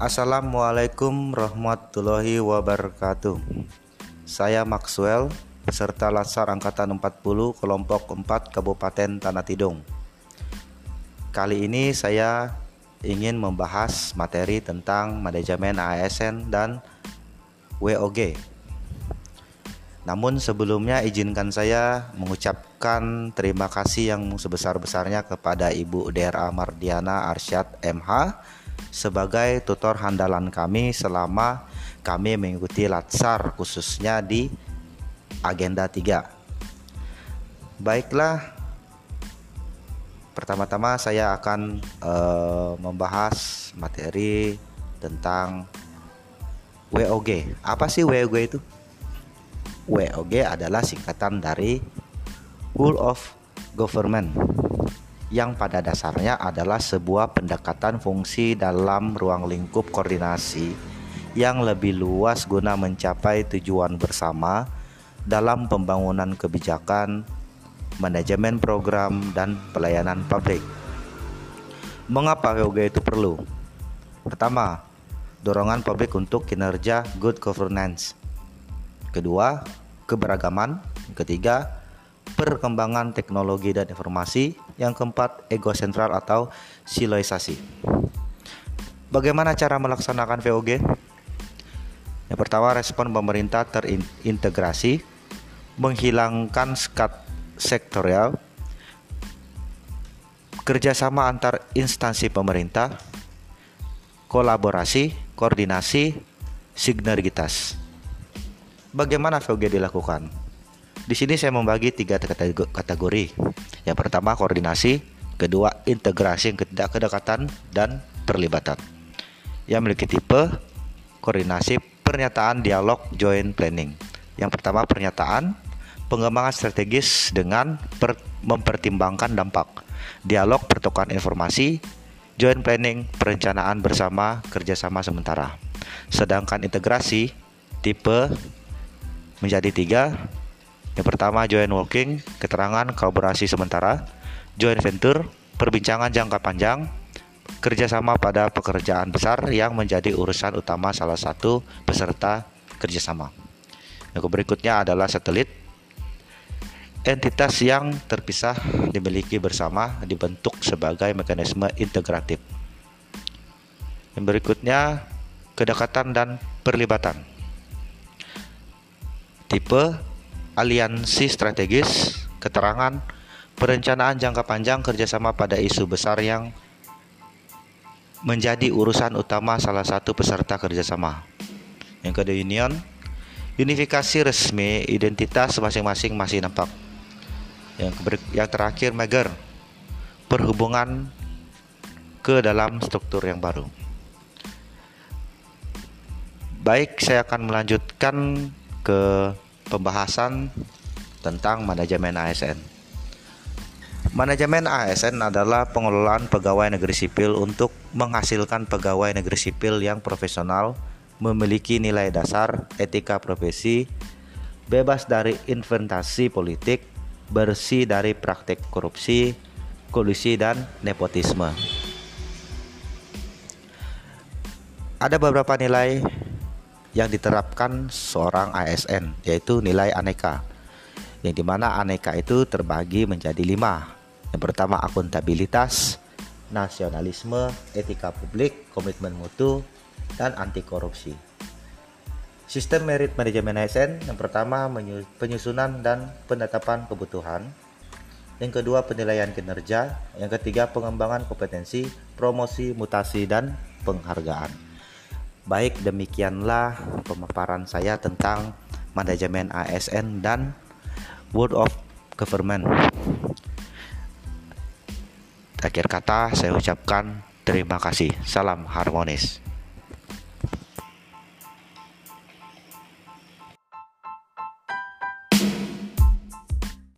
Assalamualaikum warahmatullahi wabarakatuh. Saya Maxwell, peserta Latsar Angkatan 40 Kelompok 4 Kabupaten Tanah Tidung. Kali ini saya ingin membahas materi tentang manajemen ASN dan WOG. Namun sebelumnya izinkan saya mengucapkan terima kasih yang sebesar-besarnya kepada Ibu DRA Mardiana Arsyad MH sebagai tutor handalan kami selama kami mengikuti latsar khususnya di agenda 3. Baiklah, pertama-tama saya akan uh, membahas materi tentang WOG. Apa sih WOG itu? WOG adalah singkatan dari Whole of Government yang pada dasarnya adalah sebuah pendekatan fungsi dalam ruang lingkup koordinasi yang lebih luas guna mencapai tujuan bersama dalam pembangunan kebijakan, manajemen program, dan pelayanan publik. Mengapa WOG itu perlu? Pertama, dorongan publik untuk kinerja good governance. Kedua, keberagaman. Ketiga, perkembangan teknologi dan informasi. Yang keempat, ego sentral atau siloisasi. Bagaimana cara melaksanakan VOG? Yang pertama, respon pemerintah terintegrasi, menghilangkan skat sektorial, kerjasama antar instansi pemerintah, kolaborasi, koordinasi, sinergitas. Bagaimana VOG dilakukan? Di sini saya membagi tiga kategori. Yang pertama koordinasi, kedua integrasi, yang ketiga kedekatan dan terlibatan. Yang memiliki tipe koordinasi pernyataan dialog joint planning. Yang pertama pernyataan pengembangan strategis dengan per, mempertimbangkan dampak. Dialog pertukaran informasi, joint planning perencanaan bersama kerjasama sementara. Sedangkan integrasi tipe menjadi tiga yang pertama joint working, keterangan kolaborasi sementara, joint venture, perbincangan jangka panjang, kerjasama pada pekerjaan besar yang menjadi urusan utama salah satu peserta kerjasama. Yang berikutnya adalah satelit, entitas yang terpisah dimiliki bersama dibentuk sebagai mekanisme integratif. Yang berikutnya kedekatan dan perlibatan. Tipe aliansi strategis, keterangan, perencanaan jangka panjang kerjasama pada isu besar yang menjadi urusan utama salah satu peserta kerjasama. Yang kedua union, unifikasi resmi identitas masing-masing masih nampak. Yang, yang terakhir meger, perhubungan ke dalam struktur yang baru. Baik, saya akan melanjutkan ke pembahasan tentang manajemen ASN. Manajemen ASN adalah pengelolaan pegawai negeri sipil untuk menghasilkan pegawai negeri sipil yang profesional, memiliki nilai dasar, etika profesi, bebas dari inventasi politik, bersih dari praktek korupsi, kolusi, dan nepotisme. Ada beberapa nilai yang diterapkan seorang ASN yaitu nilai aneka yang di mana aneka itu terbagi menjadi lima. Yang pertama akuntabilitas nasionalisme etika publik komitmen mutu dan anti korupsi. Sistem merit manajemen ASN yang pertama penyusunan dan penetapan kebutuhan. Yang kedua penilaian kinerja. Yang ketiga pengembangan kompetensi promosi mutasi dan penghargaan Baik, demikianlah pemaparan saya tentang manajemen ASN dan Word of Government. Akhir kata, saya ucapkan terima kasih. Salam harmonis.